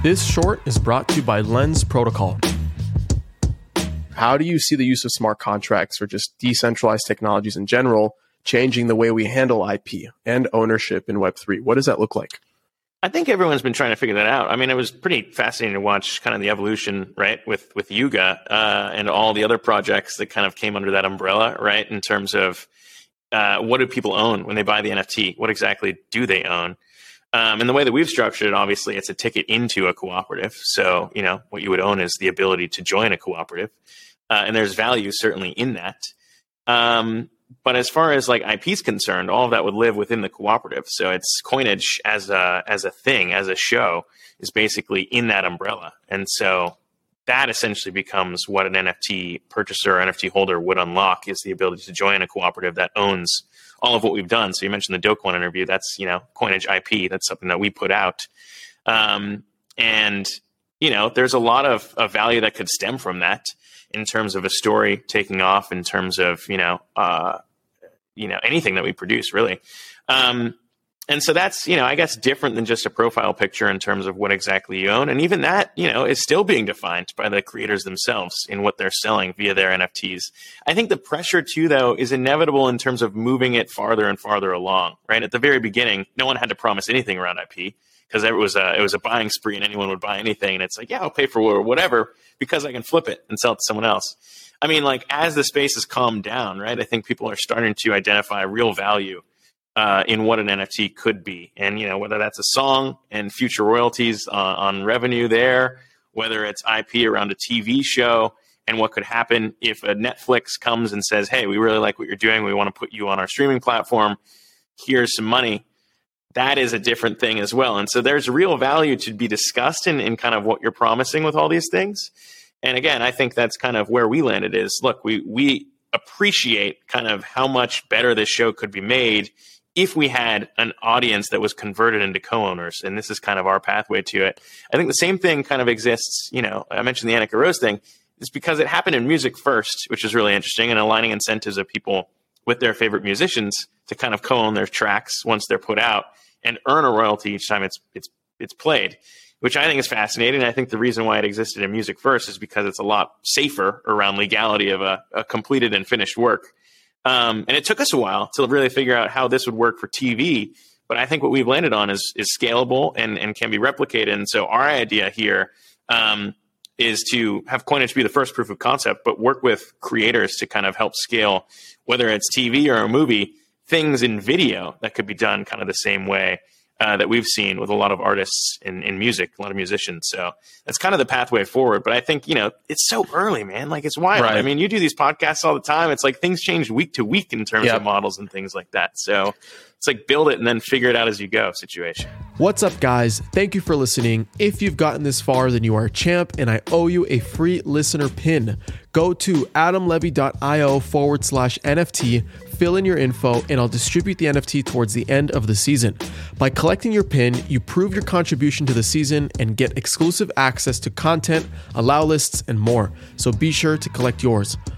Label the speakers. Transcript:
Speaker 1: This short is brought to you by Lens Protocol. How do you see the use of smart contracts or just decentralized technologies in general changing the way we handle IP and ownership in Web3? What does that look like?
Speaker 2: I think everyone's been trying to figure that out. I mean, it was pretty fascinating to watch kind of the evolution, right, with with Yuga uh, and all the other projects that kind of came under that umbrella, right, in terms of uh, what do people own when they buy the NFT? What exactly do they own? Um, and the way that we've structured it, obviously, it's a ticket into a cooperative. So, you know, what you would own is the ability to join a cooperative. Uh, and there's value certainly in that. Um, but as far as like IP is concerned, all of that would live within the cooperative. So it's coinage as a as a thing, as a show, is basically in that umbrella. And so that essentially becomes what an NFT purchaser or NFT holder would unlock is the ability to join a cooperative that owns all of what we've done. So you mentioned the Do Kwon interview. That's you know coinage IP. That's something that we put out, um, and you know there's a lot of, of value that could stem from that in terms of a story taking off, in terms of you know uh, you know anything that we produce really. Um, and so that's you know i guess different than just a profile picture in terms of what exactly you own. And even that you know is still being defined by the creators themselves in what they're selling via their nfts i think the pressure too though is inevitable in terms of moving it farther and farther along right? At the very beginning no one had to promise anything around ip because it was a it was a buying spree and anyone would buy anything. And it's like yeah i'll pay for whatever because i can flip it and sell it to someone else. I mean like as the space has calmed down right i think people are starting to identify real value uh, in what an NFT could be, and you know whether that's a song and future royalties uh, on revenue there, whether it's IP around a TV show, and what could happen if a Netflix comes and says, "Hey, we really like what you're doing. We want to put you on our streaming platform. Here's some money." That is a different thing as well, and so there's real value to be discussed in, in kind of what you're promising with all these things. And again, I think that's kind of where we landed. Is look, we we appreciate kind of how much better this show could be made if we had an audience that was converted into co-owners, and this is kind of our pathway to it, I think the same thing kind of exists. You know, I mentioned the Anneka Rose thing is because it happened in music first, which is really interesting, and aligning incentives of people with their favorite musicians to kind of co-own their tracks once they're put out and earn a royalty each time it's it's it's played, which I think is fascinating. I think the reason why it existed in music first is because it's a lot safer around legality of a, a completed and finished work um, and it took us a while to really figure out how this would work for TV. But I think what we've landed on is is scalable and, and can be replicated. And so our idea here um, is to have Coinage be the first proof of concept, but work with creators to kind of help scale, whether it's TV or a movie, things in video that could be done kind of the same way uh, that we've seen with a lot of artists in, in music, a lot of musicians. So that's kind of the pathway forward. But I think, you know, it's so early, man. Like it's wild. Right. I mean, you do these podcasts all the time. It's like things change week to week in terms yep. of models and things like that. So it's like build it and then figure it out as you go situation.
Speaker 1: What's up, guys? Thank you for listening. If you've gotten this far, then you are a champ, and I owe you a free listener pin. Go to adamlevy.io forward slash NFT fill in your info, and I'll distribute the NFT towards the end of the season. By collecting your pin, you prove your contribution to the season and get exclusive access to content, allow lists, and more. So be sure to collect yours.